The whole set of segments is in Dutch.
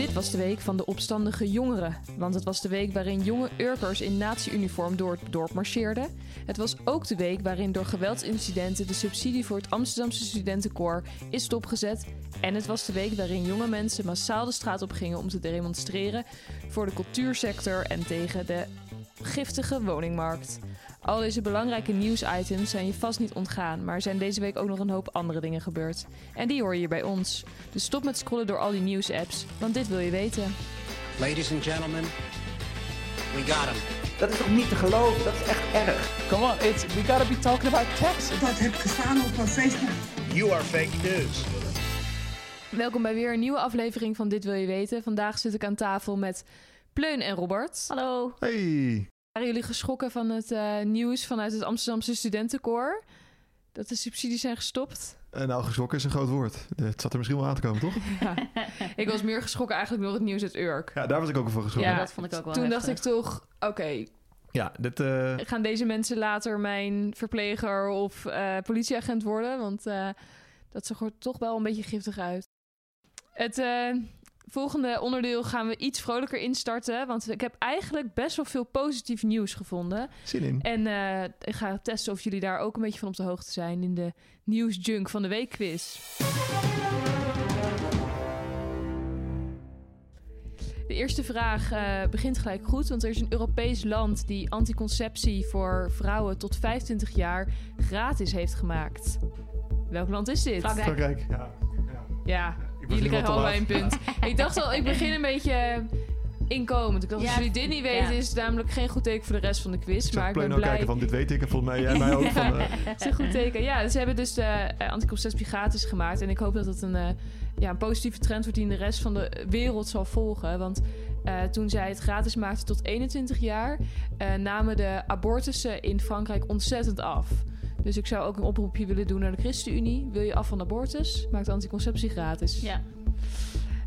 Dit was de week van de opstandige jongeren. Want het was de week waarin jonge Urkers in nazi-uniform door het dorp marcheerden. Het was ook de week waarin door geweldsincidenten de subsidie voor het Amsterdamse studentenkoor is stopgezet. En het was de week waarin jonge mensen massaal de straat op gingen om te demonstreren voor de cultuursector en tegen de giftige woningmarkt. Al deze belangrijke nieuwsitems zijn je vast niet ontgaan, maar er zijn deze week ook nog een hoop andere dingen gebeurd. En die hoor je hier bij ons. Dus stop met scrollen door al die nieuwsapps, want dit wil je weten. Ladies and gentlemen, we got him. Dat is toch niet te geloven? Dat is echt erg. Come on, it's we gotta be talking about Texas. dat heb gestaan op eh, Facebook. You are fake news. Welkom bij weer een nieuwe aflevering van Dit wil je weten. Vandaag zit ik aan tafel met Pleun en Robert. Hallo. Hey. Waren jullie geschrokken van het eh, nieuws vanuit het Amsterdamse studentenkoor? Dat de subsidies zijn gestopt? Uh, nou, geschrokken is een groot woord. Het zat er misschien wel aan te komen, toch? Ja. ik was meer geschrokken eigenlijk door het nieuws uit Urk. Ja, daar was ik ook over geschrokken. Ja, dat vond ik ook wel Toen heftig. dacht ik toch, oké, Ja, dit... eh, gaan deze mensen later mijn verpleger of eh, politieagent worden? Want eh, dat zag er toch wel een beetje giftig uit. Het eh, volgende onderdeel gaan we iets vrolijker instarten. Want ik heb eigenlijk best wel veel positief nieuws gevonden. zin in. En eh, ik ga testen of jullie daar ook een beetje van op de hoogte zijn in de nieuwsjunk van de week quiz. De eerste vraag eh, begint gelijk goed, want er is een Europees land die anticonceptie voor vrouwen tot 25 jaar gratis heeft gemaakt. Welk land is dit? Frankrijk. Frankrijk. Ja. Ja, was jullie krijgen allebei een punt. ik dacht al, ik begin een beetje inkomend. Ik dacht, als jullie dit niet weten, ja. is het namelijk geen goed teken voor de rest van de quiz. Ik maar ik ben ook blij. kijken van, dit weet ik. En volgens mij jij mij ook. Van, eh, Het is een goed teken. Ja, ze hebben dus de eh, anticonceptie gratis gemaakt. En ik hoop dat het een, eh, ja, een positieve trend wordt die in de rest van de wereld zal volgen. Want eh, toen zij het gratis maakten tot 21 jaar, eh, namen de abortussen in Frankrijk ontzettend af. Dus ik zou ook een oproepje willen doen naar de ChristenUnie. Wil je af van abortus? Maak de anticonceptie gratis. Ja.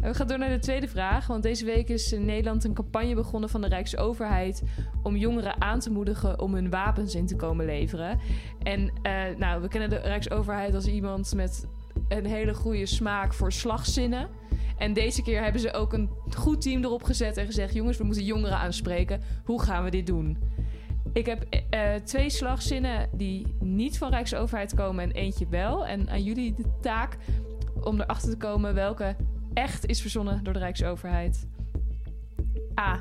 En we gaan door naar de tweede vraag. Want deze week is in Nederland een campagne begonnen van de Rijksoverheid om jongeren aan te moedigen om hun wapens in te komen leveren. En eh, nou, we kennen de Rijksoverheid als iemand met een hele goede smaak voor slagzinnen. En deze keer hebben ze ook een goed team erop gezet en gezegd: jongens, we moeten jongeren aanspreken. Hoe gaan we dit doen? Ik heb eh, twee slagzinnen die niet van Rijksoverheid komen en eentje wel. En aan jullie de taak om erachter te komen welke echt is verzonnen door de Rijksoverheid. A.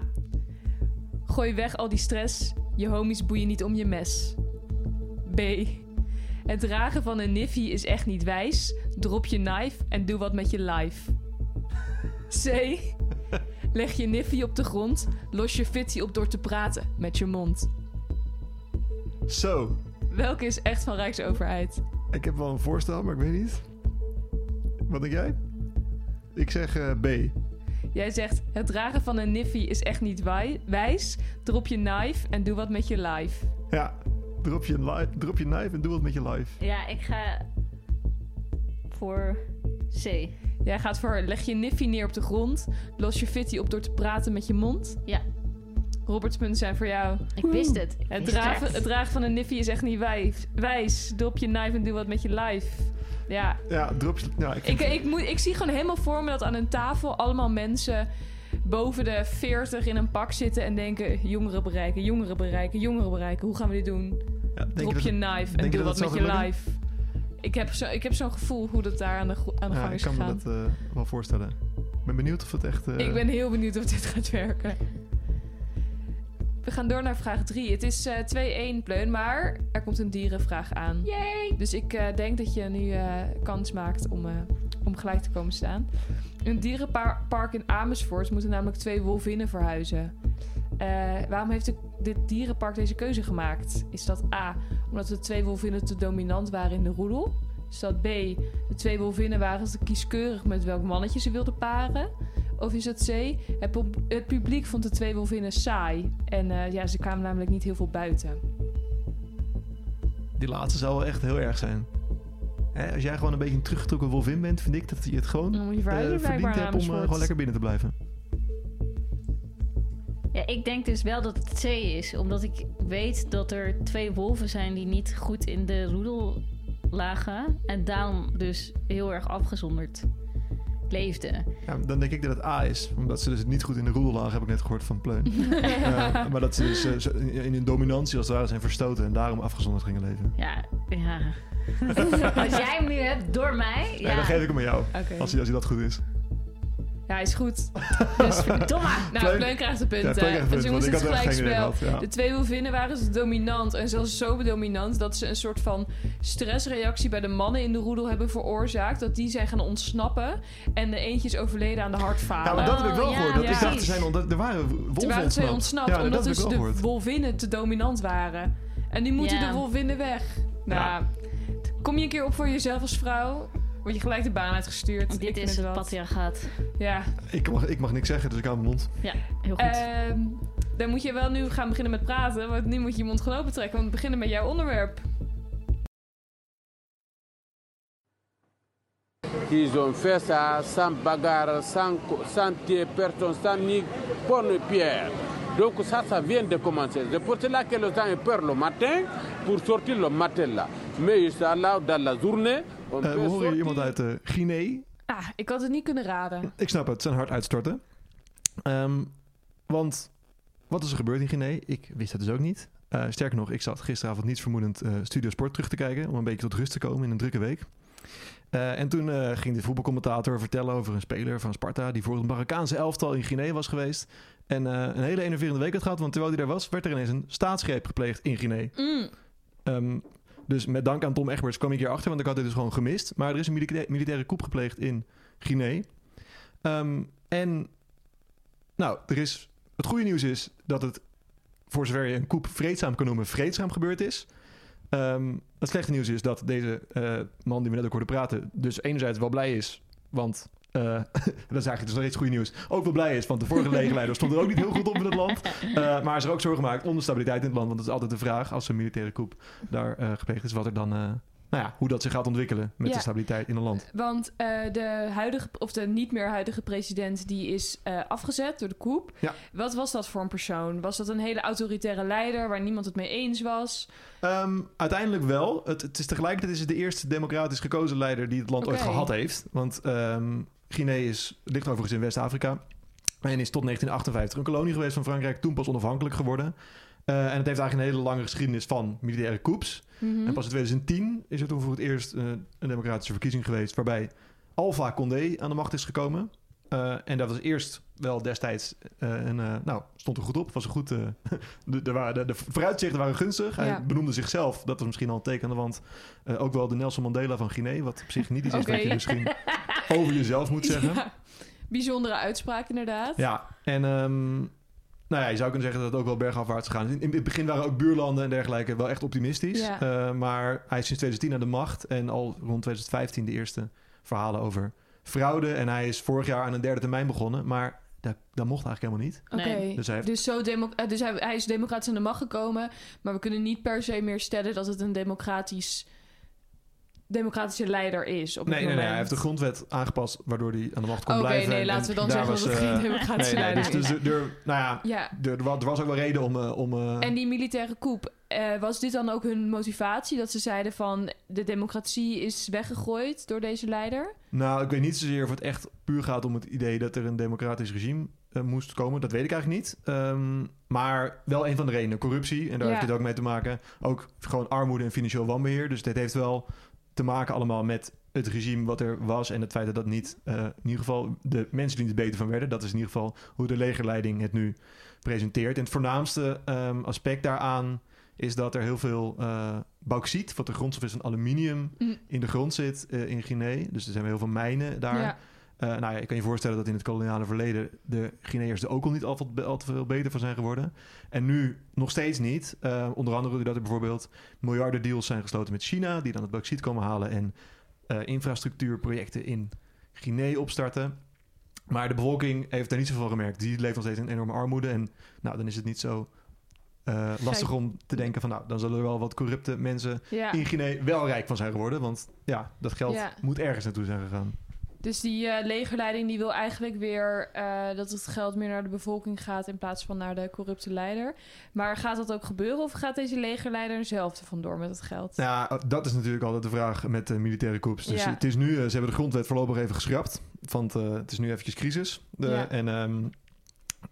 Gooi weg al die stress. Je homies boeien niet om je mes. B. Het dragen van een niffy is echt niet wijs. Drop je knife en doe wat met je life. C. Leg je niffy op de grond. Los je fitty op door te praten met je mond. Zo. Welke is echt van Rijksoverheid? Ik heb wel een voorstel, maar ik weet niet. Wat denk jij? Ik zeg eh, B. Jij zegt: Het dragen van een niffy is echt niet wij- wijs. Drop je knife en doe wat met je life. Ja. Drop je, drop je knife en doe wat met je life. Ja, ik ga voor C. Jij gaat voor leg je niffy neer op de grond. Los je fitty op door te praten met je mond. Ja, Robert's punten zijn voor jou. ik wist het. Ik Het wist dragen, het dragen van een niffy is echt niet wijs. wijs. Drop je knife en doe wat met je life. Ja, Ja, drop je... Ja, ik, ik, ik, moet, ik zie gewoon helemaal voor me dat aan een tafel allemaal mensen boven de 40 in een pak zitten en denken: jongeren bereiken, jongeren bereiken, jongeren bereiken. Hoe gaan we dit doen? ja, denk Drop dat je het- knife en denk je doe dat wat met je life. Ik heb, zo, ik heb zo'n gevoel hoe dat daar aan de, aan de Ja, gang ik is kan me dat eh, wel voorstellen. Ik ben benieuwd of het echt... eh, Ik ben heel benieuwd of dit gaat werken. We gaan door naar vraag 3. Het is eh 2-1 pleun, maar er komt een dierenvraag aan. Yay! Dus ik eh, denk dat je nu eh, kans maakt om, om gelijk te komen staan. Een dierenpark in Amersfoort moeten namelijk twee wolvinnen verhuizen. Waarom heeft de- dit dierenpark deze keuze gemaakt? Is dat A, omdat de twee wolvinnen te dominant waren in de roedel? Is dat B, de twee wolvinnen waren te kieskeurig met welk mannetje ze wilden paren? Of is het C, het, pub- het publiek vond de twee wolvinnen saai en eh, ja, ze kwamen namelijk niet heel veel buiten? Die laatste zou wel echt heel erg zijn. Hè, als jij gewoon een beetje een teruggetrokken wolvin bent, vind ik dat je het gewoon Dan moet je eh, verdiend naar hebt om eh, gewoon lekker binnen te blijven. Ja, ik denk dus wel dat het C is. Omdat ik weet dat er twee wolven zijn die niet goed in de roedel lagen. En daarom dus heel erg afgezonderd Ja, dan denk ik dat het A is. Omdat ze dus niet goed in de roedel lagen, heb ik net gehoord van Pleun. Eh, maar dat ze dus eh, in hun dominantie als het ware zijn verstoten en daarom afgezonderd gingen leven. Ja, ja. Als jij hem nu hebt door mij, Ja. dan geef ik hem aan jou. Als, hij, als hij dat goed is. Ja, is goed. Dus, Domme. nou, Pleun- Pleun krijgt de punten. Ja, krijgt de dus jongens, want het gelijkspel. ja. De twee wolvinnen waren dus dominant. En zelfs zo dominant dat ze een soort van stressreactie bij de mannen in de roedel hebben veroorzaakt. Dat die zijn gaan ontsnappen. En de eentje is overleden aan de hartfalen. Ja, maar dat heb ik wel Oh, ja, gehoord. Dat, ja. ik dacht, er, zijn, omdat, er waren wolven waren twee ontsnapt. ontsnapt, Ja, omdat dat heb dus ik de wel gehoord. wolvinnen te dominant waren. En nu moeten Ja. de wolvinnen weg. Nou, kom je een keer op voor jezelf als vrouw? Word je gelijk de baan uitgestuurd. Ik Dit is het wat. patriarchaat. Ja. Ik mag, ik mag niks zeggen, dus ik hou mijn mond. Ja, heel goed. Ehm, dan moet je wel nu gaan beginnen met praten. Want nu moet je je mond gaan opentrekken. Want we beginnen met jouw onderwerp. Ils ont fait ça sans bagarre, sans, sans tuer personne, sans ni bonne pierre. Donc ça, ça vient de commencer. C'est pour cela que les gens ont peur le matin pour sortir le matin là. Peut we horen hier iemand uit eh Guinea. Ah, ik had het niet kunnen raden. Ik snap het, zijn hart uitstorten. Ehm, want wat is er gebeurd in Guinea? Ik wist het dus ook niet. Eh, sterker nog, ik zat gisteravond niets vermoedend eh, Studio Sport terug te kijken... om een beetje tot rust te komen in een drukke week. Eh, en toen eh, ging de voetbalcommentator vertellen over een speler van Sparta... die voor het Marokkaanse elftal in Guinea was geweest... en eh, een hele enerverende week had gehad... want terwijl hij daar was, werd er ineens een staatsgreep gepleegd in Guinea. Mm. Ehm, dus met dank aan Tom Egberts kwam ik hier achter, want ik had dit dus gewoon gemist. Maar er is een milita- militaire coup gepleegd in Guinea. Ehm, en nou, er is, het goede nieuws is dat het, voor zover je een coup vreedzaam kan noemen, vreedzaam gebeurd is. Ehm, het slechte nieuws is dat deze eh, man die we net ook hoorden praten, dus enerzijds wel blij is, want eh, dat is eigenlijk dus nog steeds goede nieuws. Ook wel blij is, want de vorige legerleider stond er ook niet heel goed op in het land. Eh, maar is er ook zorgen gemaakt om de stabiliteit in het land. Want dat is altijd de vraag als een militaire coup daar eh, gepleegd is, wat er dan, nou ja, hoe dat zich gaat ontwikkelen met Ja. de stabiliteit in een land. Want de huidige, of de niet meer huidige president, die is afgezet door de coup. Ja. Wat was dat voor een persoon? Was dat een hele autoritaire leider waar niemand het mee eens was? Ehm, uiteindelijk wel. Het, het is tegelijkertijd is het de eerste democratisch gekozen leider die het land ooit gehad heeft. Want ehm Guinea is, ligt overigens in West-Afrika. En is tot 1958 een kolonie geweest van Frankrijk. Toen pas onafhankelijk geworden. Eh, en het heeft eigenlijk een hele lange geschiedenis van militaire coups. Mhm. En pas in 2010 is er toen voor het eerst eh, een democratische verkiezing geweest... waarbij Alpha Condé aan de macht is gekomen. Eh, en dat was eerst wel destijds... eh, en, eh, nou, stond er goed op. Was een goed, de, de, waren- de, vooruitzichten waren gunstig. Hij Ja. benoemde zichzelf, dat was misschien al een teken aan de wand... ook wel de Nelson Mandela van Guinea. Wat op zich niet iets is wat je misschien over jezelf moet zeggen. Ja. Bijzondere uitspraak inderdaad. Ja, en ehm, nou ja, je zou kunnen zeggen dat het ook wel bergafwaarts gegaan is. In, in het begin waren ook buurlanden en dergelijke wel echt optimistisch. Ja. Maar hij is sinds 2010 aan de macht en al rond 2015 de eerste verhalen over fraude. En hij is vorig jaar aan een derde termijn begonnen, maar dat, dat mocht eigenlijk helemaal niet. Oké, Nee. Dus hij heeft- dus, zo demo- eh, dus hij, hij is democratisch aan de macht gekomen, maar we kunnen niet per se meer stellen dat het een democratisch, democratische leider is. Op Nee, nee, nee, hij heeft de grondwet aangepast waardoor hij aan de macht kon Oké, blijven. nee, En- laten we dan zeggen dat het geen eh, democratische nee, nee, leider dus, is. dus er, nou ja, Ja, er, er wa- er was ook wel reden om... eh, om eh, en die militaire coup, eh, was dit dan ook hun motivatie? Dat ze zeiden van de democratie is weggegooid door deze leider? Nou, ik weet niet zozeer of het echt puur gaat om het idee dat er een democratisch regime eh, moest komen. Dat weet ik eigenlijk niet. Ehm, maar wel een van de redenen. Corruptie, en daar Ja. heeft dit ook mee te maken. Ook gewoon armoede en financieel wanbeheer. Dus dit heeft wel te maken allemaal met het regime wat er was... en het feit dat dat niet, eh, in ieder geval de mensen die er beter van werden... dat is in ieder geval hoe de legerleiding het nu presenteert. En het voornaamste ehm, aspect daaraan is dat er heel veel eh bauxiet... wat de grondstof is van aluminium Mm. in de grond zit eh, in Guinea. Dus er zijn heel veel mijnen daar. Ja. Eh, nou ja, je kan je voorstellen dat in het koloniale verleden de Guineërs er ook al niet al, te- al veel beter van zijn geworden. En nu nog steeds niet. Onder andere doordat er bijvoorbeeld miljarden deals zijn gesloten met China, die dan het bauxiet komen halen en infrastructuurprojecten in Guinea opstarten. Maar de bevolking heeft daar niet zoveel van gemerkt. Die leeft nog steeds in enorme armoede. En nou, dan is het niet zo eh, lastig om te denken van... nou, dan zullen er wel wat corrupte mensen ja. in Guinea wel rijk van zijn geworden. Want ja, dat geld Ja. moet ergens naartoe zijn gegaan. Dus die eh, legerleiding die wil eigenlijk weer eh, dat het geld meer naar de bevolking gaat in plaats van naar de corrupte leider. Maar gaat dat ook gebeuren of gaat deze legerleider zelf er vandoor met het geld? Ja, dat is natuurlijk altijd de vraag met de militaire coups. Dus Ja. het is nu, ze hebben de grondwet voorlopig even geschrapt. want het is nu eventjes crisis. En ehm,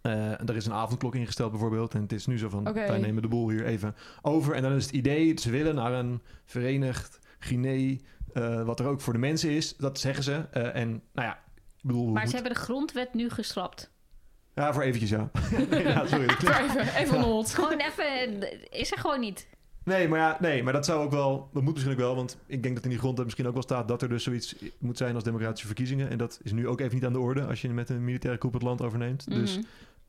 eh, er is een avondklok ingesteld bijvoorbeeld. En het is nu zo van, wij nemen de boel hier even over. En dan is het idee, ze willen naar een verenigd Guinea... eh, wat er ook voor de mensen is. Dat zeggen ze. Eh, en nou ja, ik bedoel... Maar ze moet- hebben de grondwet nu geschrapt. Ja, voor eventjes, ja. ja sorry. Even, even hold. Gewoon even, is er gewoon niet. Nee, maar ja, nee, maar dat zou ook wel, dat moet misschien ook wel, want ik denk dat in die grondwet misschien ook wel staat dat er dus zoiets moet zijn als democratische verkiezingen. En dat is nu ook even niet aan de orde als je met een militaire coup het land overneemt. Dus, Mhm.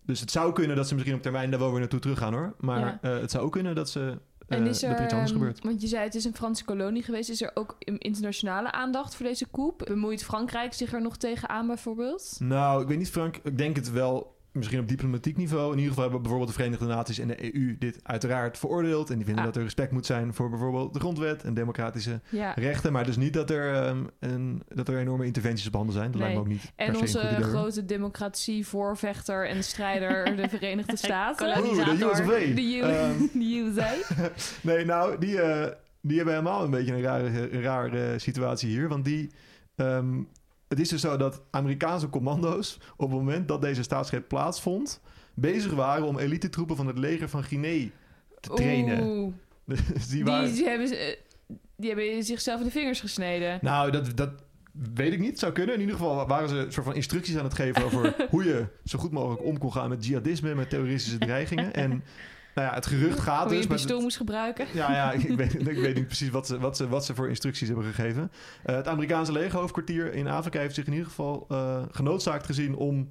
dus het zou kunnen dat ze misschien op termijn daar wel weer naartoe teruggaan hoor. Maar Ja. eh, het zou ook kunnen dat ze eh, En is er, dat er iets anders ehm, gebeurt. Want je zei het is een Franse kolonie geweest. Is er ook internationale aandacht voor deze coup? Bemoeit Frankrijk zich er nog tegenaan bijvoorbeeld? Nou, ik weet niet Frank, ik denk het wel misschien op diplomatiek niveau. In ieder geval hebben bijvoorbeeld de Verenigde Naties en de EU dit uiteraard veroordeeld. En die vinden Ah. dat er respect moet zijn voor bijvoorbeeld de grondwet en democratische Ja. rechten. Maar dus niet dat er, ehm, een, dat er enorme interventies op handen zijn. Dat Nee. lijkt me ook niet En onze grote democratie-voorvechter en strijder, de Verenigde Staten. Oeh, de USA. De, U- Ehm, de USA. nee, nou, die, eh, die hebben helemaal een beetje een rare, een rare situatie hier. Want die... ehm, het is dus zo dat Amerikaanse commando's... op het moment dat deze staatsgreep plaatsvond... bezig waren om elite troepen van het leger van Guinea te trainen. Oeh, Dus die die, waren... die hebben, eh, die hebben zichzelf in de vingers gesneden. Nou, dat, dat weet ik niet. Zou kunnen. In ieder geval waren ze een soort van instructies aan het geven... over hoe je zo goed mogelijk om kon gaan met jihadisme... met terroristische dreigingen. En nou ja, het gerucht gaat Hoe je dus... een pistool het- moest gebruiken. Ja, ja ik, weet, ik weet niet precies wat ze, wat, ze, wat ze voor instructies hebben gegeven. Eh, het Amerikaanse legerhoofdkwartier in Afrika heeft zich in ieder geval eh, genoodzaakt gezien om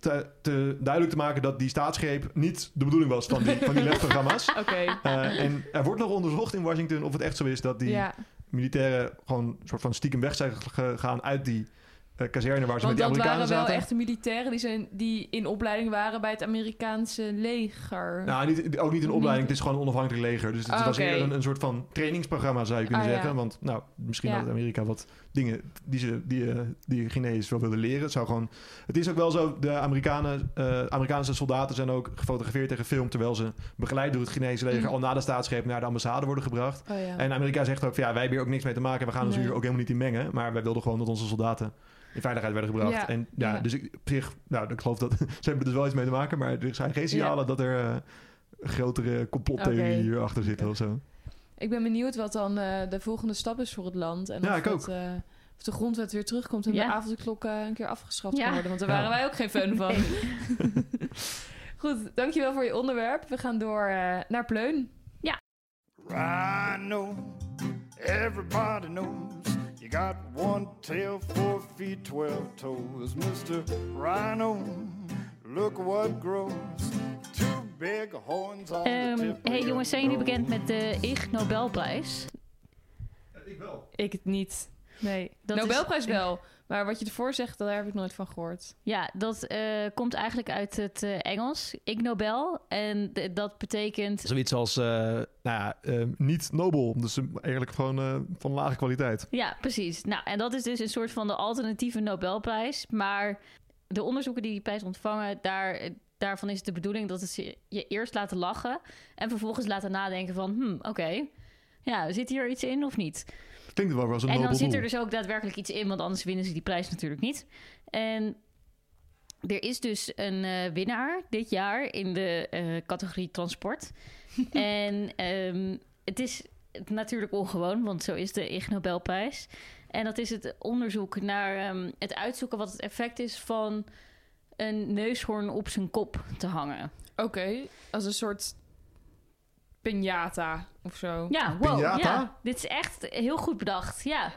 te, te duidelijk te maken dat die staatsgreep niet de bedoeling was van die, van die lesprogramma's. Oké. Eh, en er wordt nog onderzocht in Washington of het echt zo is dat die Ja, militairen gewoon een soort van stiekem weg zijn gegaan uit die kazerne waar ze want met dat die waren Amerikanen wel zaten. echte militairen die, zijn, die in opleiding waren bij het Amerikaanse leger. Nou, niet, ook niet een opleiding. Het is gewoon een onafhankelijk leger. Dus het Ah, was oké. eerder een, een soort van trainingsprogramma, zou je kunnen Ah, ja. zeggen. Want nou, misschien had Amerika wat dingen die, ze, die, eh, die Guineërs wel willen leren. Het, zou gewoon, het is ook wel zo, de Amerikanen, eh, Amerikaanse soldaten zijn ook gefotografeerd en gefilmd... terwijl ze begeleid door het Chinese leger Mm. al na de staatsgreep naar de ambassade worden gebracht. Oh, ja. En Amerika zegt ook van ja, wij hebben hier ook niks mee te maken. We gaan ons hier ook helemaal niet in mengen. Maar wij wilden gewoon dat onze soldaten in veiligheid werden gebracht. Ja. En ja, Ja. dus ik, op zich, nou, ik geloof dat ze hebben er dus wel iets mee te maken. Maar er zijn geen signalen dat er eh, grotere complottheorieën Oké. hierachter zitten of zo. Ik ben benieuwd wat dan eh, de volgende stap is voor het land. En Ja, of, ik dat, ook. eh, of de grondwet weer terugkomt en Ja. de avondklok eh, een keer afgeschaft Ja. kan worden. Want daar Ja. waren wij ook geen fan van. Nee. Goed, dankjewel voor je onderwerp. We gaan door eh, naar Pleun. Rhino, everybody knows you got one tail, four feet, twelve toes. Mr. Rhino, look what grows. Two big horns on the Ehm, tip. of hey jongens, zijn jullie bekend met de Ig Nobelprijs? Ik wel. Ik het niet. Nee. Dat Nobelprijs is- wel. Maar wat je ervoor zegt, daar heb ik nooit van gehoord. Ja, dat eh, komt eigenlijk uit het eh, Engels. Ig Nobel. En dat betekent... Zoiets als, eh, nou ja, eh, niet nobel. Dus eigenlijk gewoon eh, van lage kwaliteit. Ja, precies. Nou, en dat is dus een soort van de alternatieve Nobelprijs. Maar de onderzoeken die die prijs ontvangen, daar, daarvan is het de bedoeling dat ze je eerst laten lachen. En vervolgens laten nadenken van, hm, oké. Ja, zit hier iets in of niet? Klinkt wel als een En dan zit er dus ook daadwerkelijk iets in, want anders winnen ze die prijs natuurlijk niet. En er is dus een eh, winnaar dit jaar in de eh, categorie transport. en ehm, het is natuurlijk ongewoon, want zo is de Ig Nobelprijs. En dat is het onderzoek naar ehm, het uitzoeken wat het effect is van een neushoorn op zijn kop te hangen. Oké, als een soort piñata of zo. Ja, wow. Piñata? Ja, dit is echt heel goed bedacht. Ja.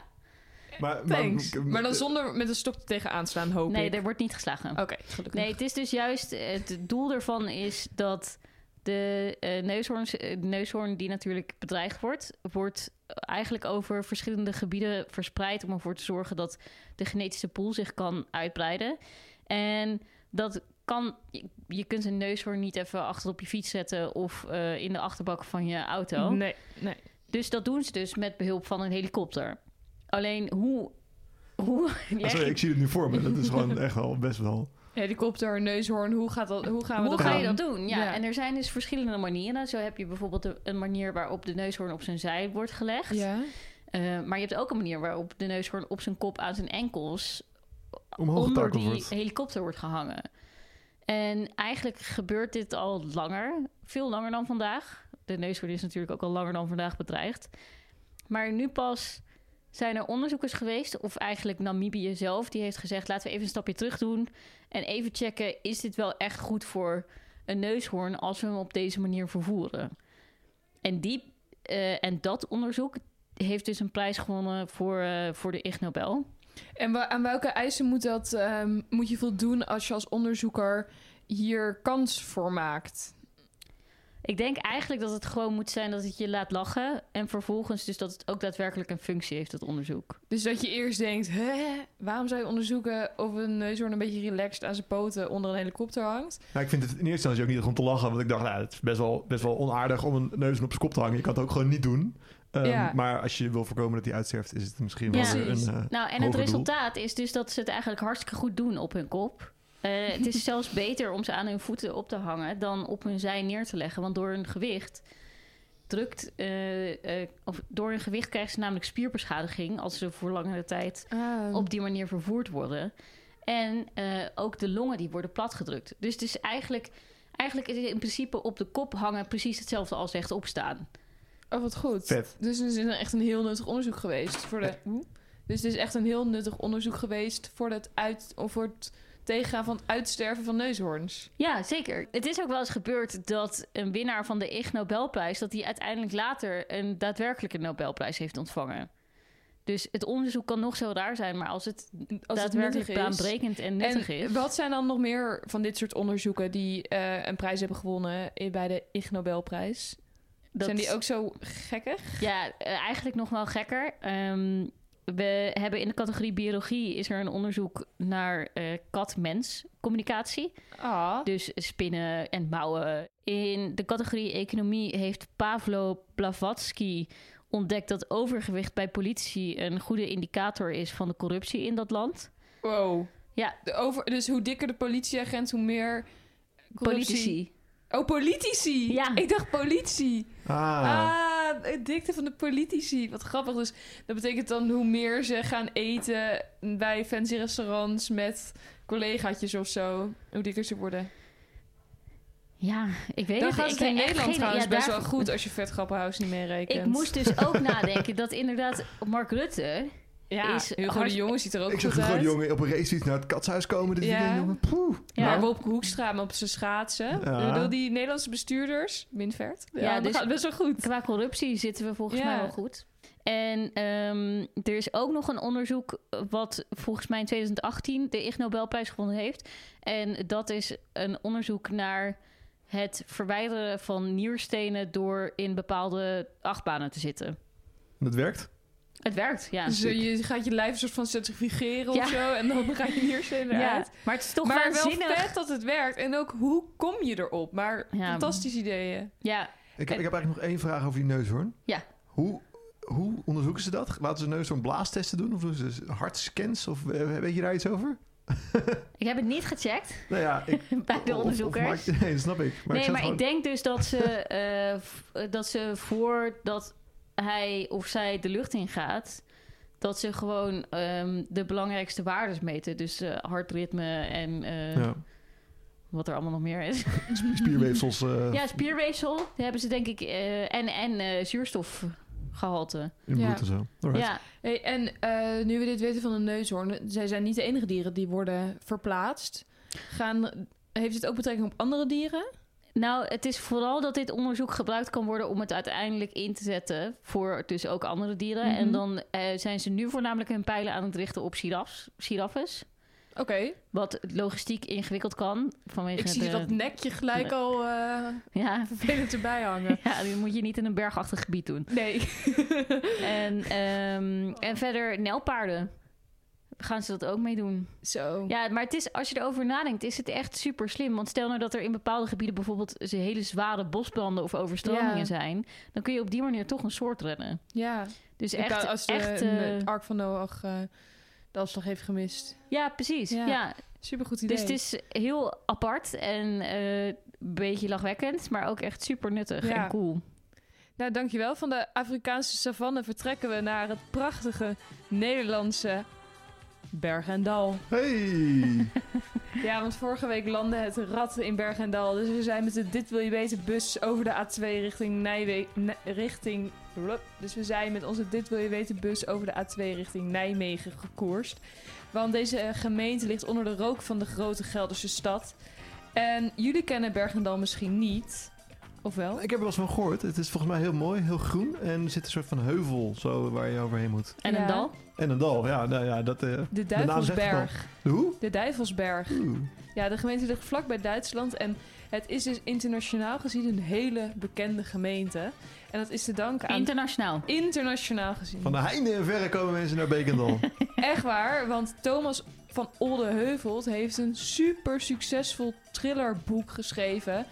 Maar, Thanks. maar, Maar dan zonder met een stok er tegenaan slaan, hoop Nee, ik. er wordt niet geslagen. Oké, gelukkig. Nee, het is dus juist... Het doel ervan is dat de eh, neushoorns, eh, neushoorn die natuurlijk bedreigd wordt... wordt eigenlijk over verschillende gebieden verspreid... om ervoor te zorgen dat de genetische pool zich kan uitbreiden. En dat kan... je- Je kunt een neushoorn niet even achter op je fiets zetten... of eh, in de achterbak van je auto. Nee, nee. Dus dat doen ze dus met behulp van een helikopter. Alleen hoe... hoe Ah, sorry, ik zie het nu voor me. Dat is gewoon echt wel best wel... Helikopter, neushoorn, hoe, gaat dat, hoe gaan we Hoe dat ga doen? je dat doen? Ja, Ja. en er zijn dus verschillende manieren. Zo heb je bijvoorbeeld een- een manier waarop de neushoorn op zijn zij wordt gelegd. Ja. Eh, maar je hebt ook een manier waarop de neushoorn op zijn kop aan zijn enkels Omhoog onder die wordt. helikopter wordt gehangen. En eigenlijk gebeurt dit al langer, veel langer dan vandaag. De neushoorn is natuurlijk ook al langer dan vandaag bedreigd. Maar nu pas zijn er onderzoekers geweest, of eigenlijk Namibië zelf, die heeft gezegd: laten we even een stapje terug doen en even checken: is dit wel echt goed voor een neushoorn als we hem op deze manier vervoeren? En, die, eh, en dat onderzoek heeft dus een prijs gewonnen voor, eh, voor de Ig Nobel. En wa- aan welke eisen moet, dat, ehm, moet je voldoen als je als onderzoeker hier kans voor maakt? Ik denk eigenlijk dat het gewoon moet zijn dat het je laat lachen. En vervolgens dus dat het ook daadwerkelijk een functie heeft, het onderzoek. Dus dat je eerst denkt, hè, waarom zou je onderzoeken of een neushoorn een beetje relaxed aan zijn poten onder een helikopter hangt? Nou, ik vind het in eerste instantie ook niet om te lachen. Want ik dacht, nou, het is best wel, best wel onaardig om een neus op zijn kop te hangen. Je kan het ook gewoon niet doen. Ehm, Ja. Maar als je wil voorkomen dat hij uitsterft, is het misschien wel Ja. een eh, Nou, en het doel. resultaat is dus dat ze het eigenlijk hartstikke goed doen op hun kop. Eh, het is zelfs beter om ze aan hun voeten op te hangen dan op hun zij neer te leggen. Want door hun gewicht drukt, eh, eh, of door hun gewicht krijgen ze namelijk spierbeschadiging als ze voor langere tijd op die manier vervoerd worden. En eh, ook de longen die worden platgedrukt. Dus het is eigenlijk, eigenlijk is het in principe op de kop hangen precies hetzelfde als rechtop staan. Oh, wat goed. Vet. Dus het is echt een heel nuttig onderzoek geweest voor de. Dus het is echt een heel nuttig onderzoek geweest voor het uit of voor het tegengaan van het uitsterven van neushoorns. Ja, zeker. Het is ook wel eens gebeurd dat een winnaar van de Ig Nobelprijs... dat hij uiteindelijk later een daadwerkelijke Nobelprijs heeft ontvangen. Dus het onderzoek kan nog zo raar zijn... maar als het Als het daadwerkelijk nuttig is. baanbrekend en nuttig en is... wat zijn dan nog meer van dit soort onderzoeken die eh, een prijs hebben gewonnen i- bij de Ig Nobelprijs? Dat- Zijn die ook zo gekkig? Ja, eh, eigenlijk nog wel gekker. Ehm, we hebben in de categorie biologie... is er een onderzoek naar eh, kat-mens communicatie. Ah, Dus spinnen en mouwen. In de categorie economie heeft Pavlo Blavatsky ontdekt dat overgewicht bij politie een goede indicator is van de corruptie in dat land. wow. Ja. De over, dus hoe dikker de politieagent, hoe meer corruptie- Politici. Oh, politici. Ja. Ik dacht politie. Ah, Ah, de dikte van de politici. Wat grappig. Dus dat betekent dan hoe meer ze gaan eten bij fancy restaurants met collegaatjes of zo. Hoe dikker ze worden. Ja, ik weet Dan het. gaat ik het in weet echt Nederland geen- trouwens ja, best daar- wel goed als je vetgrappenhuis niet meerekent. Ik moest dus ook nadenken dat inderdaad Mark Rutte... ja, is Hugo hard- de Jonge ziet er ook ik zag goed gewoon uit. die jongen op een racefiets naar het katshuis komen. Dit Ja. jongen. Poeh. Ja. Maar Bob Hoekstra maar op zijn schaatsen. Ja. Ik bedoel, die Nederlandse bestuurders, Minvert. Ja, Ja, dat dus- gaat best wel goed. Qua corruptie zitten we volgens Ja. mij wel goed. En ehm, er is ook nog een onderzoek wat volgens mij in 2018 de Ig Nobelprijs gewonnen heeft. En dat is een onderzoek naar het verwijderen van nierstenen door in bepaalde achtbanen te zitten. En dat werkt? Het werkt, ja. Dus eh, je gaat je lijf een soort van centrifugeren of Ja. zo. En dan ga je ja. eruit. Maar het is toch maar wel vet dat het werkt. En ook, hoe kom je erop? Maar Ja. fantastisch ideeën. Ja, Ik heb, ik heb eigenlijk nog één vraag over die neushoorn. Ja. Hoe, hoe onderzoeken ze dat? Laten ze neushoorn blaastesten doen? Of doen ze hartscans? Of eh, weet je daar iets over? ik heb het niet gecheckt Nou ja, ik, bij de of- of onderzoekers. nee, dat snap ik. Maar ik nee, zat maar gewoon- ik denk dus dat ze, eh, dat ze voordat hij of zij de lucht in gaat, dat ze gewoon ehm, de belangrijkste waarden meten. Dus eh, hartritme en eh, Ja. wat er allemaal nog meer is. Spierweefsels. eh, ja, spierweefsel. Die hebben ze denk ik. eh, en en eh, zuurstofgehalte. In Ja. bloed en zo. Alright. Ja, Hey, en eh, nu we dit weten van de neushoorn, zij zijn niet de enige dieren die worden verplaatst. Gaan, heeft het ook betrekking op andere dieren? Nou, het is vooral dat dit onderzoek gebruikt kan worden om het uiteindelijk in te zetten voor dus ook andere dieren. Mhm. En dan eh, zijn ze nu voornamelijk hun pijlen aan het richten op girafs, giraffes. Oké, Wat logistiek ingewikkeld kan vanwege ik zie de... dat nekje gelijk al eh, Ja, vervelend erbij hangen. ja, die moet je niet in een bergachtig gebied doen. Nee. En, ehm, en verder nelpaarden. Gaan ze dat ook mee doen? Zo. Ja, maar het is, als je erover nadenkt, is het echt super slim. Want stel nou dat er in bepaalde gebieden bijvoorbeeld ze hele zware bosbranden of overstromingen Ja. zijn, dan kun je op die manier toch een soort redden. Ja. Dus kan- echt, als de, echt, eh, Ark van Noach eh, de afslag heeft gemist. ja, precies. Ja. Ja. Supergoed idee. Dus het is heel apart en eh, een beetje lachwekkend, maar ook echt super nuttig Ja. en cool. Nou, dankjewel. Van de Afrikaanse savanne vertrekken we naar het prachtige Nederlandse Berg en Dal. Hey! Ja, want vorige week landde het rad in Berg en Dal. Dus we zijn met de Dit Wil Je Weten bus over de A2 richting Nijmegen. richting, dus we zijn met onze Dit Wil Je Weten bus over de A2 richting Nijmegen gekoerst. Want deze eh, gemeente ligt onder de rook van de grote Gelderse stad. En jullie kennen Berg en Dal misschien niet. Of wel? Ik heb er wel eens van gehoord. Het is volgens mij heel mooi, heel groen. En er zit een soort van heuvel zo waar je overheen moet. En Ja. een dal? En een dal, ja. Nou, ja dat, eh, De. Duivelsberg. de hoe? De Duivelsberg. Oeh. Ja, de gemeente ligt vlakbij Duitsland en het is dus internationaal gezien een hele bekende gemeente. En dat is te danken aan... Internationaal. internationaal gezien. Van de heinde en verre komen mensen naar Beekendal. Echt waar, want Thomas van Oldenheuvelt heeft een super succesvol thrillerboek geschreven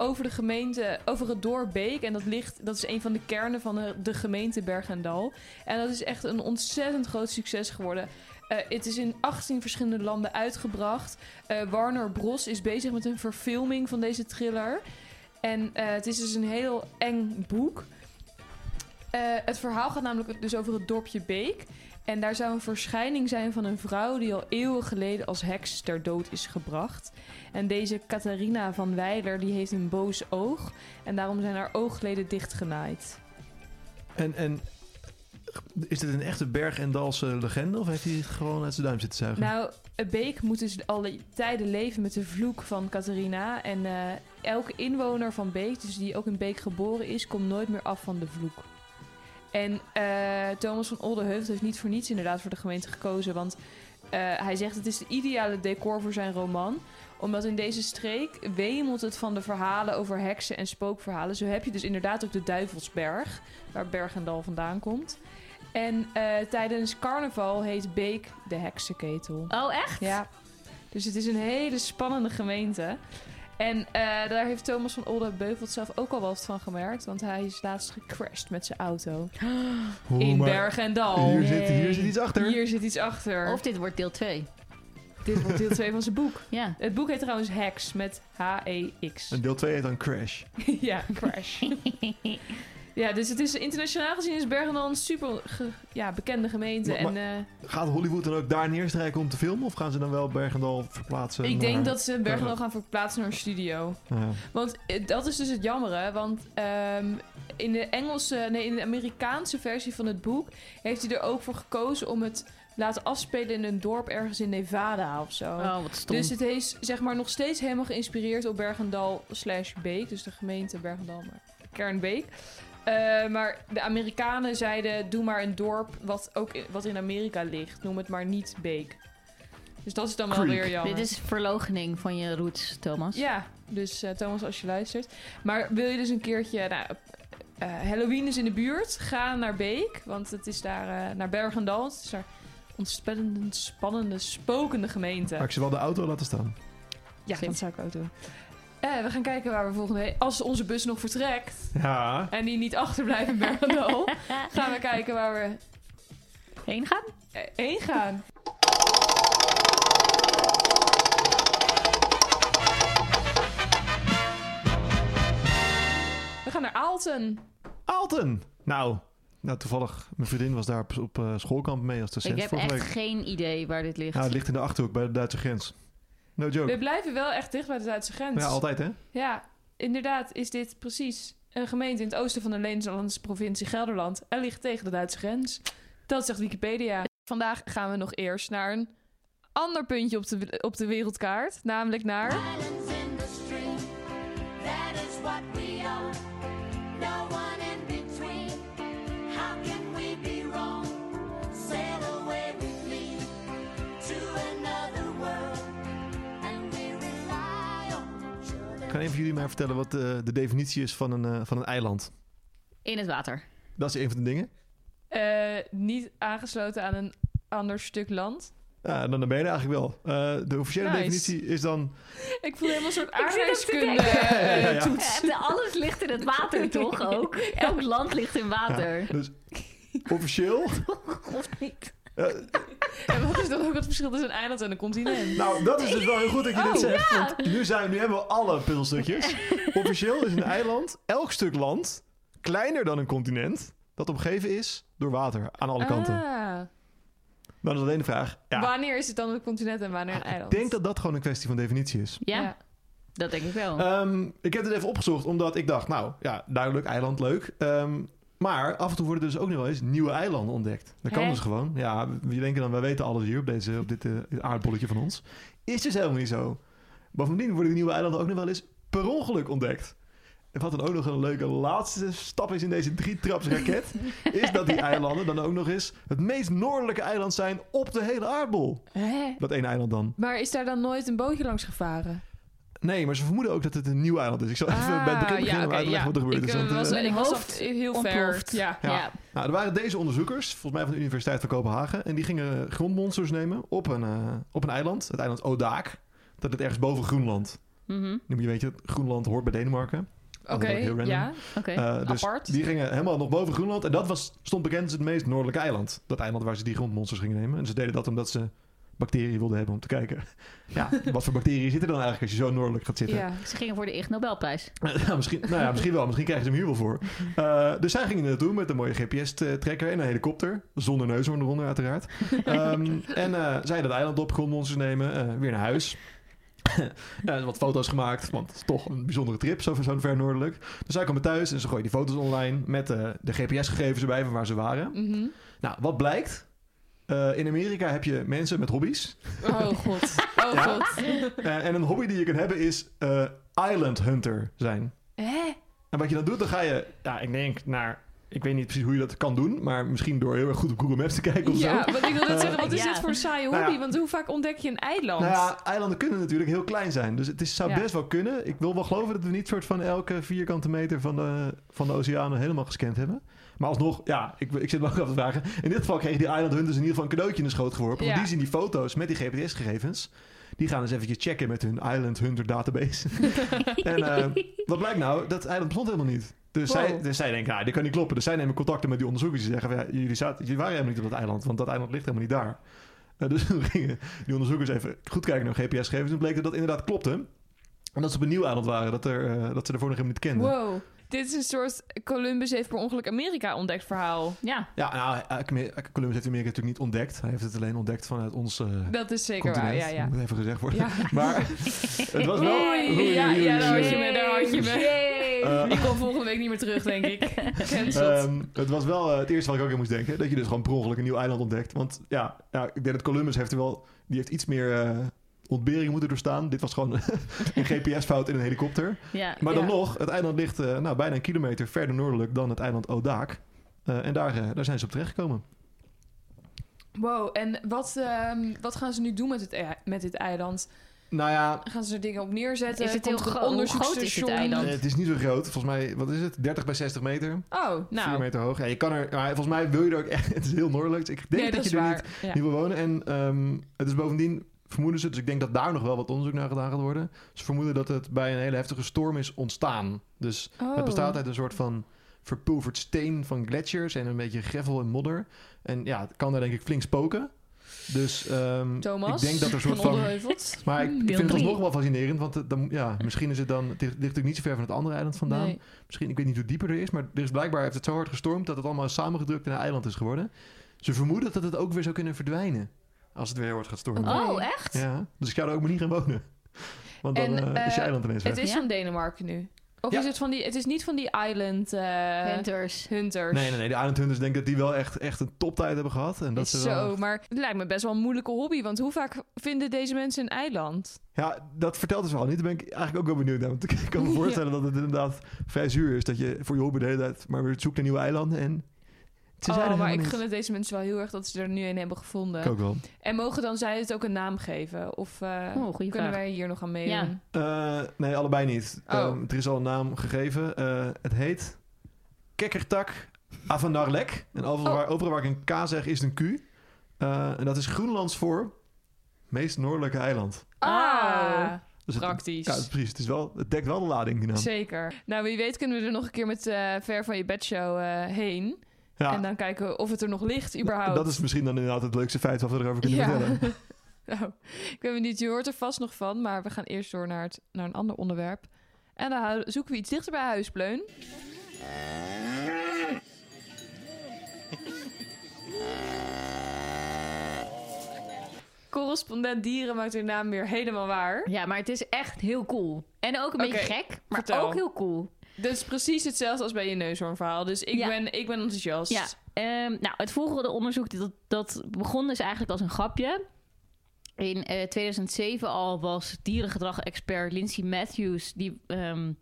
over de gemeente, over het dorp Beek. En dat ligt, dat is een van de kernen van de, gemeente Berg en dat is echt een ontzettend groot succes geworden. Eh, het is in 18 verschillende landen uitgebracht. Eh, Warner Bros. is bezig met een verfilming van deze thriller. En eh, het is dus een heel eng boek. Het verhaal gaat namelijk dus over het dorpje Beek. En daar zou een verschijning zijn van een vrouw die al eeuwen geleden als heks ter dood is gebracht. En deze Catharina van Weiler die heeft een boos oog. En daarom zijn haar oogleden dichtgenaaid. en, en is dit een echte Berg en Dalse legende? Of heeft hij het gewoon uit zijn duim zitten zuigen? Nou, Beek moet dus alle tijden leven met de vloek van Catharina. En eh, elke inwoner van Beek, dus die ook in Beek geboren is, komt nooit meer af van de vloek. En eh, Thomas van Oldenheuvel heeft niet voor niets inderdaad voor de gemeente gekozen. Want eh, hij zegt het is de ideale decor voor zijn roman. Omdat in deze streek wemelt het van de verhalen over heksen en spookverhalen. Zo heb je dus inderdaad ook de Duivelsberg, waar Berg en Dal vandaan komt. En eh, tijdens carnaval heet Beek de heksenketel. Oh, echt? Ja. Dus het is een hele spannende gemeente. En eh, daar heeft Thomas van Oldenbeuvelt zelf ook al wat van gemerkt. Want hij is laatst gecrashed met zijn auto. In Berg en Dal. Hier zit, hier zit iets achter. Hier zit iets achter. Of dit wordt deel 2. Dit wordt deel 2 van zijn boek. Ja. Het boek heet trouwens Hex met H-E-X. En deel 2 heet dan Crash. ja, crash. ja, dus het is internationaal gezien is Berg en Dal een super ge- ja, bekende gemeente. Maar- en eh, Gaat Hollywood dan ook daar neerstrijken om te filmen? Of gaan ze dan wel Berg en Dal verplaatsen? ik denk dat ze Berg en Dal gaan verplaatsen naar een studio. Ja. Want eh, dat is dus het jammere. Want ehm, in de Engelse, nee, in de Amerikaanse versie van het boek heeft hij er ook voor gekozen om het laten afspelen in een dorp ergens in Nevada of zo. Oh, wat stom. Dus het is zeg maar nog steeds helemaal geïnspireerd op Bergendal slash Beek. Dus de gemeente Bergendal, maar Kernbeek. Eh, maar de Amerikanen zeiden, doe maar een dorp wat ook in, wat in Amerika ligt. Noem het maar niet Beek. Dus dat is dan wel Creek. weer jammer. Dit is verlogening van je roots, Thomas. Ja, dus eh, Thomas, als je luistert. Maar wil je dus een keertje... Nou, eh, Halloween is in de buurt. Ga naar Beek, want het is daar... naar Bergendal. Het is daar ontspannende, spannende, spokende gemeente. Maar ik zal wel de auto laten staan. Ja, Slim. dat zou ik ook doen. Eh, we gaan kijken waar we volgende week... Als onze bus nog vertrekt... Ja. en die niet achterblijft in Bergendal... gaan we kijken waar we Heen gaan? eh, heen gaan. We gaan naar Aalten. Alten! Nou, nou, toevallig, mijn vriendin was daar op, op eh, schoolkamp mee als docent Ik heb echt week. geen idee waar dit ligt. Ja, het ligt in de Achterhoek bij de Duitse grens. No joke. We blijven wel echt dicht bij de Duitse grens. Ja, altijd hè? Ja, inderdaad is dit precies een gemeente in het oosten van de Nederlandse provincie Gelderland. En ligt tegen de Duitse grens. Dat zegt Wikipedia. Vandaag gaan we nog eerst naar een ander puntje op de, op de wereldkaart. Namelijk naar... Kan een van jullie mij vertellen wat eh, de definitie is van een, eh, van een eiland? In het water. Dat is een van de dingen. eh, niet aangesloten aan een ander stuk land. Ja, dan ben je er eigenlijk wel. Eh, de officiële Nice. definitie is dan... Ik voel helemaal een soort aardrijkskunde denken. Ja, ja, ja. toets. Alles ligt in het water, toch ook? Elk land ligt in water. Ja, dus officieel... Of niet? Eh, En wat is dan ook het verschil tussen een eiland en een continent? nou, dat is dus wel heel goed dat je dit Oh, zegt. Want nu, zijn, nu hebben we alle puzzelstukjes. officieel is een eiland elk stuk land kleiner dan een continent... dat omgeven is door water aan alle kanten. Ah. Dan is alleen de vraag... Ja, Wanneer is het dan een continent en wanneer een ik eiland? denk dat dat gewoon een kwestie van definitie is. Ja, dat denk ik wel. Ehm, ik heb dit even opgezocht, omdat ik dacht... Nou, ja, duidelijk, eiland, leuk. Ehm, maar af en toe worden dus ook nog wel eens nieuwe eilanden ontdekt. Dat kan Hè? dus gewoon. Ja, we denken dan, wij weten alles hier op, deze, op dit eh, aardbolletje van ons. Is dus helemaal niet zo. Bovendien worden die nieuwe eilanden ook nog wel eens per ongeluk ontdekt. En wat dan ook nog een leuke laatste stap is in deze drietrapsraket... is dat die eilanden dan ook nog eens het meest noordelijke eiland zijn op de hele aardbol. Hè? Dat ene eiland dan. Maar is daar dan nooit een bootje langs gevaren? Nee, maar ze vermoeden ook dat het een nieuw eiland is. Ik zal even bij het begin Ah, beginnen ja, om uit te oké, leggen wat er gebeurd ik, is. want, was, eh, ik was hoofd af- heel ver. ontploft. Ja. Ja. Ja. Nou, er waren deze onderzoekers, volgens mij van de Universiteit van Kopenhagen, en die gingen grondmonsters nemen op een, eh, op een eiland, het eiland Odaak. Dat ligt ergens boven Groenland. Mhm. Nu moet je weten, Groenland hoort bij Denemarken. Oké, random. ja. Oké. Eh, dus apart. die gingen helemaal nog boven Groenland. En dat was, stond bekend als het meest noordelijke eiland. Dat eiland waar ze die grondmonsters gingen nemen. En ze deden dat omdat ze bacteriën wilden hebben om te kijken. Ja, wat voor bacteriën zitten er dan eigenlijk als je zo noordelijk gaat zitten? Ja. Ze gingen voor de Ig Nobelprijs. Ja, misschien, nou ja, misschien wel. Misschien krijgen ze hem hier wel voor. Eh, dus zij gingen er naartoe met een mooie GPS-trekker en een helikopter. Zonder neushoorn eronder uiteraard. Ehm, en eh zij dat eiland op, grondmonsters nemen, eh, weer naar huis. ja, wat foto's gemaakt, want het is toch een bijzondere trip, zo, zo ver noordelijk. Dus zij komen thuis en ze gooien die foto's online met de GPS-gegevens erbij van waar ze waren. Mhm. Nou, wat blijkt? Eh, in Amerika heb je mensen met hobby's. Oh god. Oh Ja. god. Eh, en een hobby die je kan hebben is eh, island hunter zijn. Hè? En wat je dan doet, dan ga je, ja, ik denk naar, ik weet niet precies hoe je dat kan doen, maar misschien door heel erg goed op Google Maps te kijken of Ja, zo. want ik wil net zeggen, wat is Ja. dit voor een saaie Nou hobby? ja. Want hoe vaak ontdek je een eiland? Nou ja, eilanden kunnen natuurlijk heel klein zijn. Dus het is, zou Ja. best wel kunnen. Ik wil wel geloven dat we niet soort van elke vierkante meter van de, van de oceanen helemaal gescand hebben. Maar alsnog, ja, ik, ik zit me ook af te vragen. In dit geval kregen die Island Hunters in ieder geval een cadeautje in de schoot geworpen. Ja. Want die zien die foto's met die GPS-gegevens. Die gaan eens eventjes checken met hun Island Hunter database. en eh, wat blijkt nou? Dat eiland bestond helemaal niet. Dus, Wow. zij, dus zij denken, nou, dit kan niet kloppen. Dus zij nemen contacten met die onderzoekers. Die zeggen, ja, jullie, zaten, jullie waren helemaal niet op dat eiland. Want dat eiland ligt helemaal niet daar. Eh, dus toen gingen die onderzoekers even goed kijken naar GPS-gegevens. Toen bleek dat dat inderdaad klopte. En dat ze op een nieuw eiland waren. Dat, er, eh, dat ze ervoor nog helemaal niet kenden. Wow. Dit is een soort Columbus heeft per ongeluk Amerika ontdekt verhaal. Ja. Ja, nou, eh, Columbus heeft Amerika natuurlijk niet ontdekt. Hij heeft het alleen ontdekt vanuit ons eh Dat is zeker waar, ja, ja. Dat moet even gezegd worden. Ja. Maar het was wel... Oei, Oei, ja, oei, ja, daar had je me, daar had je me. Eh, Die komt volgende week niet meer terug, denk ik. Ehm, het was wel eh, het eerste wat ik ook aan moest denken. Dat je dus gewoon per ongeluk een nieuw eiland ontdekt. Want ja, ja ik denk dat Columbus heeft er wel... Die heeft iets meer eh ontberingen moeten doorstaan. Dit was gewoon een GPS-fout in een helikopter. Ja. Maar dan Ja. nog, het eiland ligt eh, nou, bijna een kilometer verder noordelijk dan het eiland Odaak. Eh, en daar, eh, daar zijn ze op terechtgekomen. Wow, en wat, ehm, wat gaan ze nu doen met, het, ei- met dit eiland? Nou ja, Gaan ze er dingen op neerzetten? Is het heel een gro- hoe groot is onderzoeksstation? eiland? het is niet zo groot. Volgens mij, wat is het? 30 bij 60 meter. Oh, 4 nou. meter hoog. Ja, je kan er, maar volgens mij wil je er ook echt... Het is heel noordelijk. Dus ik denk nee, dat, dat je er niet, Ja. niet wil wonen. En ehm, het is bovendien, vermoeden ze... Dus ik denk dat daar nog wel wat onderzoek naar gedaan gaat worden. Ze vermoeden dat het bij een hele heftige storm is ontstaan. Dus Oh. het bestaat uit een soort van verpulverd steen van gletsjers... en een beetje gravel en modder. En ja, het kan daar denk ik flink spoken. Dus ehm, Thomas ik denk dat er een soort van... Maar ik Deel vind het alsnog wel fascinerend, want het, dan, ja, misschien is het dan... Het ligt natuurlijk niet zo ver van het andere eiland vandaan. Nee. Misschien, ik weet niet hoe dieper er is, maar er is blijkbaar heeft het zo hard gestormd dat het allemaal is samengedrukt in een eiland is geworden. Ze vermoeden dat het ook weer zou kunnen verdwijnen als het weer wordt gaat stormen. Oh, echt? Ja, dus ik zou er ook maar niet gaan wonen. Want dan En, eh, is je eh, eiland ineens weg. Het is Ja. van Denemarken nu. Of Ja. is het van die... Het is niet van die island eh, Hunters. hunters. Nee, nee, nee. De Island Hunters denken dat die wel echt, echt een toptijd hebben gehad. En dat Is ze zo, wel- maar het lijkt me best wel een moeilijke hobby. Want hoe vaak vinden deze mensen een eiland? Ja, dat vertelt dus wel niet. Daar ben ik eigenlijk ook wel benieuwd naar. Want ik kan me voorstellen dat het inderdaad vrij zuur is. Dat je voor je hobby de hele tijd maar weer zoekt naar nieuwe eilanden. En ze oh, maar ik gun het deze mensen wel heel erg dat ze er nu een hebben gevonden. Ik ook wel. En mogen dan zij het ook een naam geven? Of eh, Oh, kunnen vraag. wij hier nog aan meedoen? Ja. Eh, nee, allebei niet. Oh. Ehm, er is al een naam gegeven. Eh, het heet Kekkertak Avanarlek. En overal, Oh. waar, overal waar ik een K zeg is het een Q. Eh, en dat is Groenlands voor meest noordelijke eiland. Ah, Dus het, praktisch. ja, het is precies. Het, is wel, het dekt wel de lading, die naam. Zeker. Nou, wie weet kunnen we er nog een keer met eh Ver van je bedshow eh heen. Ja, En dan kijken of het er nog ligt überhaupt. dat is misschien dan inderdaad het leukste feit wat we erover kunnen Ja. vertellen. nou, ik weet niet, je hoort er vast nog van. Maar we gaan eerst door naar, het, naar een ander onderwerp. En dan zoeken we iets dichter bij huis, Pleun. correspondent dieren maakt hun naam weer helemaal waar. Ja, maar het is echt heel cool. En ook een beetje gek, maar vertel. ook heel cool. Dat is precies hetzelfde als bij je neushoornverhaal. Dus ik, Ja. ben, ik ben enthousiast. Ja, ehm, nou, het volgende onderzoek dat, dat begon dus eigenlijk als een grapje. In eh, 2007 al was dierengedrag-expert Lindsay Matthews... Die, ehm,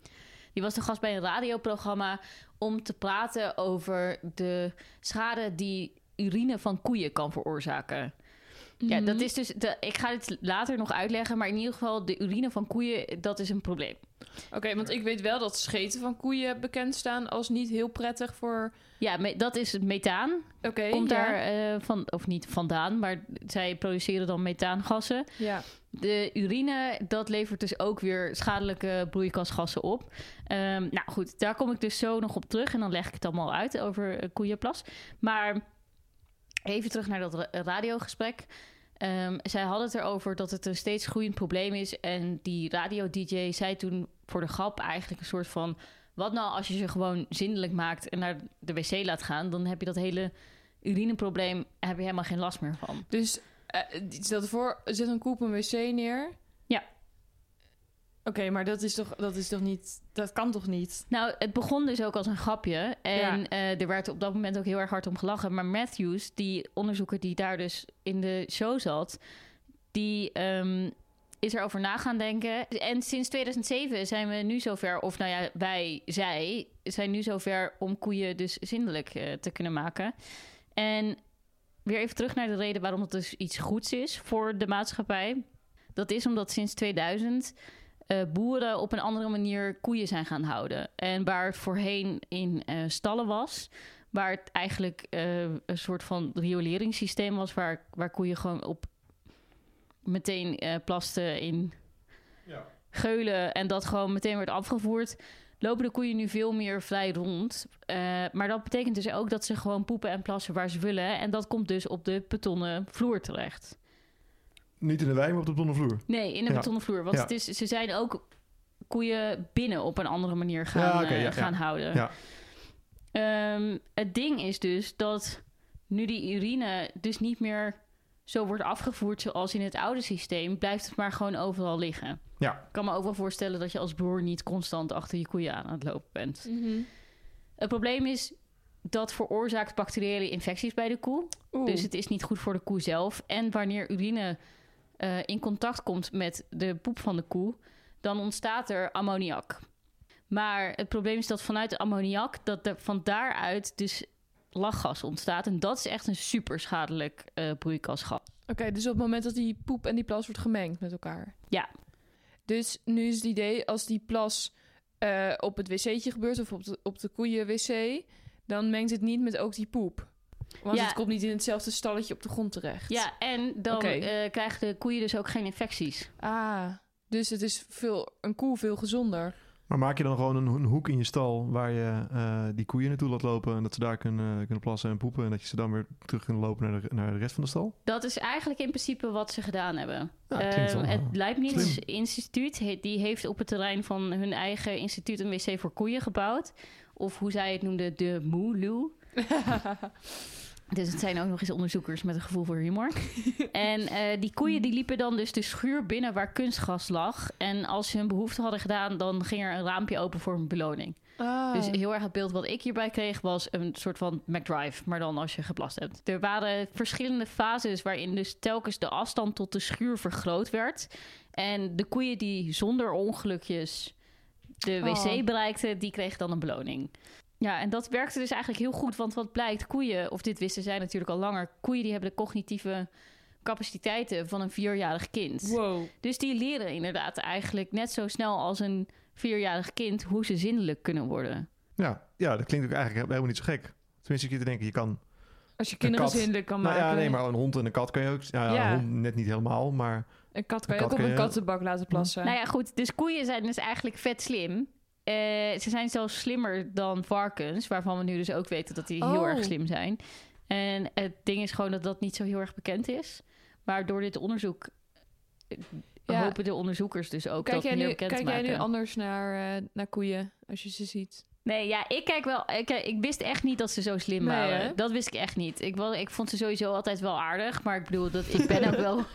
die was de gast bij een radioprogramma... om te praten over de schade die urine van koeien kan veroorzaken. Ja, dat is dus... De, ik ga het later nog uitleggen... maar in ieder geval, de urine van koeien, dat is een probleem. Oké, want ik weet wel dat scheten van koeien bekend staan als niet heel prettig voor... Ja, dat is het methaan. Oké, Komt ja. daar eh, van, of niet vandaan, maar zij produceren dan methaangassen. Ja. De urine, dat levert dus ook weer schadelijke broeikasgassen op. Ehm, nou goed, daar kom ik dus zo nog op terug. En dan leg ik het allemaal uit over eh, koeienplas. Maar even terug naar dat ra- radiogesprek. Ehm, zij hadden het erover dat het een steeds groeiend probleem is. En die radio-dj zei toen voor de grap eigenlijk een soort van... wat nou als je ze gewoon zindelijk maakt en naar de wc laat gaan... dan heb je dat hele urineprobleem, heb je helemaal geen last meer van. Dus eh, stel voor, zet een koe op een wc neer. Oké, maar dat is, toch, dat is toch niet... Dat kan toch niet? Nou, het begon dus ook als een grapje. En Ja. eh, er werd op dat moment ook heel erg hard om gelachen. Maar Matthews, die onderzoeker die daar dus in de show zat... die ehm, is erover na gaan denken. En sinds 2007 zijn we nu zover... of nou ja, wij, zij, zijn nu zover om koeien dus zindelijk eh, te kunnen maken. En weer even terug naar de reden waarom het dus iets goeds is voor de maatschappij. Dat is omdat sinds 2000 eh, boeren op een andere manier koeien zijn gaan houden. En waar het voorheen in eh, stallen was, waar het eigenlijk eh, een soort van rioleringssysteem was, waar, waar koeien gewoon op meteen plasten in geulen en dat gewoon meteen werd afgevoerd. Lopen de koeien nu veel meer vrij rond. Maar dat betekent dus ook dat ze gewoon poepen en plassen waar ze willen. En dat komt dus op de betonnen vloer terecht. Niet in de wei, maar op de betonnen vloer. Nee, in een Ja. betonnen vloer. Want Ja. het is, ze zijn ook koeien binnen op een andere manier gaan, eh, ja, gaan ja. houden. Ja. Ehm, het ding is dus dat nu die urine dus niet meer zo wordt afgevoerd zoals in het oude systeem, blijft het maar gewoon overal liggen. Ja. Ik kan me ook wel voorstellen dat je als boer niet constant achter je koeien aan het lopen bent. Het probleem is dat veroorzaakt bacteriële infecties bij de koe. Oeh. Dus het is niet goed voor de koe zelf. En wanneer urine eh, in contact komt met de poep van de koe, dan ontstaat er ammoniak. Maar het probleem is dat vanuit de ammoniak, dat er van daaruit dus lachgas ontstaat. En dat is echt een super schadelijk eh broeikasgas. Oké, dus op het moment dat die poep en die plas wordt gemengd met elkaar. Ja. Dus nu is het idee, als die plas eh, op het wc'tje gebeurt of op de, op de koeien-wc, dan mengt het niet met ook die poep. Want Ja. het komt niet in hetzelfde stalletje op de grond terecht. Ja, en dan eh, krijgen de koeien dus ook geen infecties. Ah, dus het is veel, een koe veel gezonder. Maar maak je dan gewoon een, een hoek in je stal waar je eh, die koeien naartoe laat lopen en dat ze daar kunnen, kunnen plassen en poepen en dat je ze dan weer terug kunnen lopen naar de, naar de rest van de stal? Dat is eigenlijk in principe wat ze gedaan hebben. Ja, Ehm, het eh, Leibniz slim. Instituut, he- die heeft op het terrein van hun eigen instituut een wc voor koeien gebouwd. Of hoe zij het noemden, de Moelu. Dus het zijn ook nog eens onderzoekers met een gevoel voor humor. en eh, die koeien die liepen dan dus de schuur binnen waar kunstgas lag. En als ze hun behoefte hadden gedaan, dan ging er een raampje open voor een beloning. Ah. Dus heel erg het beeld wat ik hierbij kreeg was een soort van McDrive, maar dan als je geplast hebt. Er waren verschillende fases waarin dus telkens de afstand tot de schuur vergroot werd. En de koeien die zonder ongelukjes de wc Oh. bereikten, die kregen dan een beloning. Ja, en dat werkte dus eigenlijk heel goed, want wat blijkt, koeien, of dit wisten zij natuurlijk al langer, koeien die hebben de cognitieve capaciteiten van een vierjarig kind. Wow. Dus die leren inderdaad eigenlijk net zo snel als een vierjarig kind hoe ze zindelijk kunnen worden. Ja, ja, dat klinkt ook eigenlijk helemaal niet zo gek. Tenminste, ik zit te denken, je kan... Als je kinderen kat- zindelijk kan nou maken. ja, nee, maar een hond en een kat kan je ook... Ja, Ja. een hond net niet helemaal, maar... Een kat kan je Een ook kat op een je- kattenbak laten plassen. Nou ja, goed. Dus koeien zijn dus eigenlijk vet slim. Eh, ze zijn zelfs slimmer dan varkens, waarvan we nu dus ook weten dat die heel Oh. erg slim zijn. En het ding is gewoon dat dat niet zo heel erg bekend is. Maar door dit onderzoek eh, Ja. hopen de onderzoekers dus ook Kijk, dat jij meer nu, bekend kijk te jij maken. nu anders naar, eh, naar koeien als je ze ziet? Nee, ja, ik kijk wel. Ik, ik wist echt niet dat ze zo slim Nee, waren. hè? Dat wist ik echt niet. Ik, wel, ik vond ze sowieso altijd wel aardig. Maar ik bedoel, dat, ik ben ook wel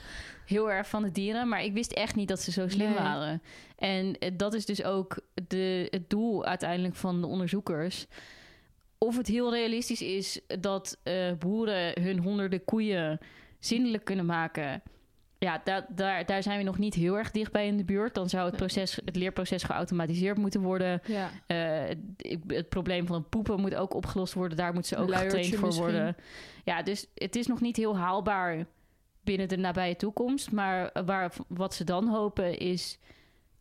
heel erg van de dieren, maar ik wist echt niet dat ze zo slim Nee. waren. En eh, dat is dus ook de, het doel uiteindelijk van de onderzoekers. Of het heel realistisch is dat eh, boeren hun honderden koeien zindelijk kunnen maken. Ja, da- daar, daar zijn we nog niet heel erg dichtbij in de buurt. Dan zou het, proces, het leerproces geautomatiseerd moeten worden. Ja. Eh, het, het probleem van het poepen moet ook opgelost worden. Daar moet ze ook Luiertje getraind voor misschien. worden. Ja, dus het is nog niet heel haalbaar binnen de nabije toekomst. Maar waar, wat ze dan hopen is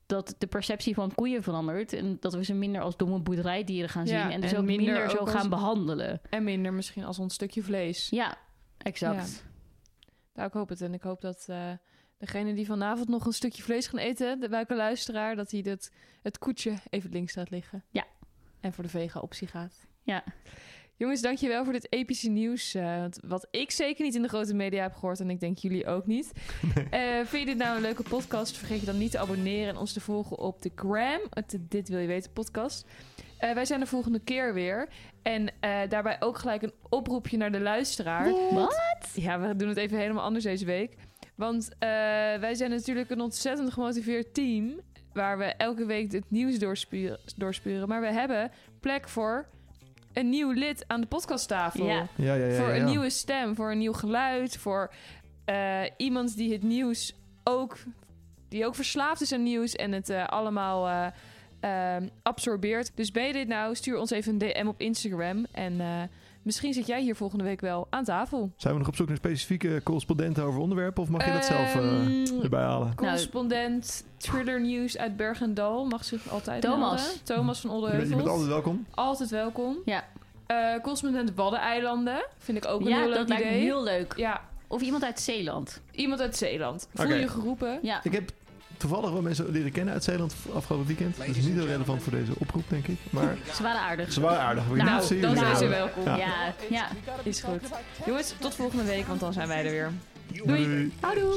dat de perceptie van koeien verandert. En dat we ze minder als domme boerderijdieren gaan zien. Ja, en dus en ook minder, minder zo gaan als- behandelen. En minder misschien als ons stukje vlees. Ja, exact. Nou, ik hoop het. En ik hoop dat eh degene die vanavond nog een stukje vlees gaan eten, de welke luisteraar, dat hij het, het koetje even links laat liggen. Ja. En voor de vega-optie gaat. Ja. Jongens, dankjewel voor dit epische nieuws. eh, wat ik zeker niet in de grote media heb gehoord en ik denk jullie ook niet. Eh, vind je dit nou een leuke podcast? Vergeet je dan niet te abonneren en ons te volgen op de gram. Het Dit Wil Je Weten podcast. Eh, wij zijn de volgende keer weer. En eh, daarbij ook gelijk een oproepje naar de luisteraar. Wat? Ja, we doen het even helemaal anders deze week. Want eh, wij zijn natuurlijk een ontzettend gemotiveerd team. Waar we elke week het nieuws doorsturen. doorsturen. Maar we hebben plek voor een nieuw lid aan de podcasttafel. Ja. Ja, ja, ja. voor ja, een nieuwe stem, voor een nieuw geluid. Voor eh, iemand die het nieuws ook... Die ook verslaafd is aan nieuws en het eh, allemaal eh, absorbeert. Dus ben je dit nou? Stuur ons even een DM op Instagram. En eh, misschien zit jij hier volgende week wel aan tafel. Zijn we nog op zoek naar specifieke correspondenten over onderwerpen? Of mag je dat zelf eh, Ehm, erbij halen? Correspondent Thriller News uit Bergendal mag zich altijd Thomas. melden. Thomas van Je bent, je bent altijd welkom. Altijd welkom. Ja. Eh, correspondent Waddeneilanden. Vind ik ook een Ja, heel leuk dat lijkt me idee. heel leuk. Ja, Of iemand uit Zeeland. iemand uit Zeeland. Voel je geroepen? Ja. Ik heb toevallig wel mensen leren kennen uit Zeeland afgelopen weekend. Dat is niet heel relevant voor deze oproep, denk ik. Maar Ze waren aardig. ze waren aardig. We Nou, Dan zijn ze wel. welkom. Ja. Ja, ja. Is goed. Jongens, tot volgende week, want dan zijn wij er weer. Doei. Houdoe.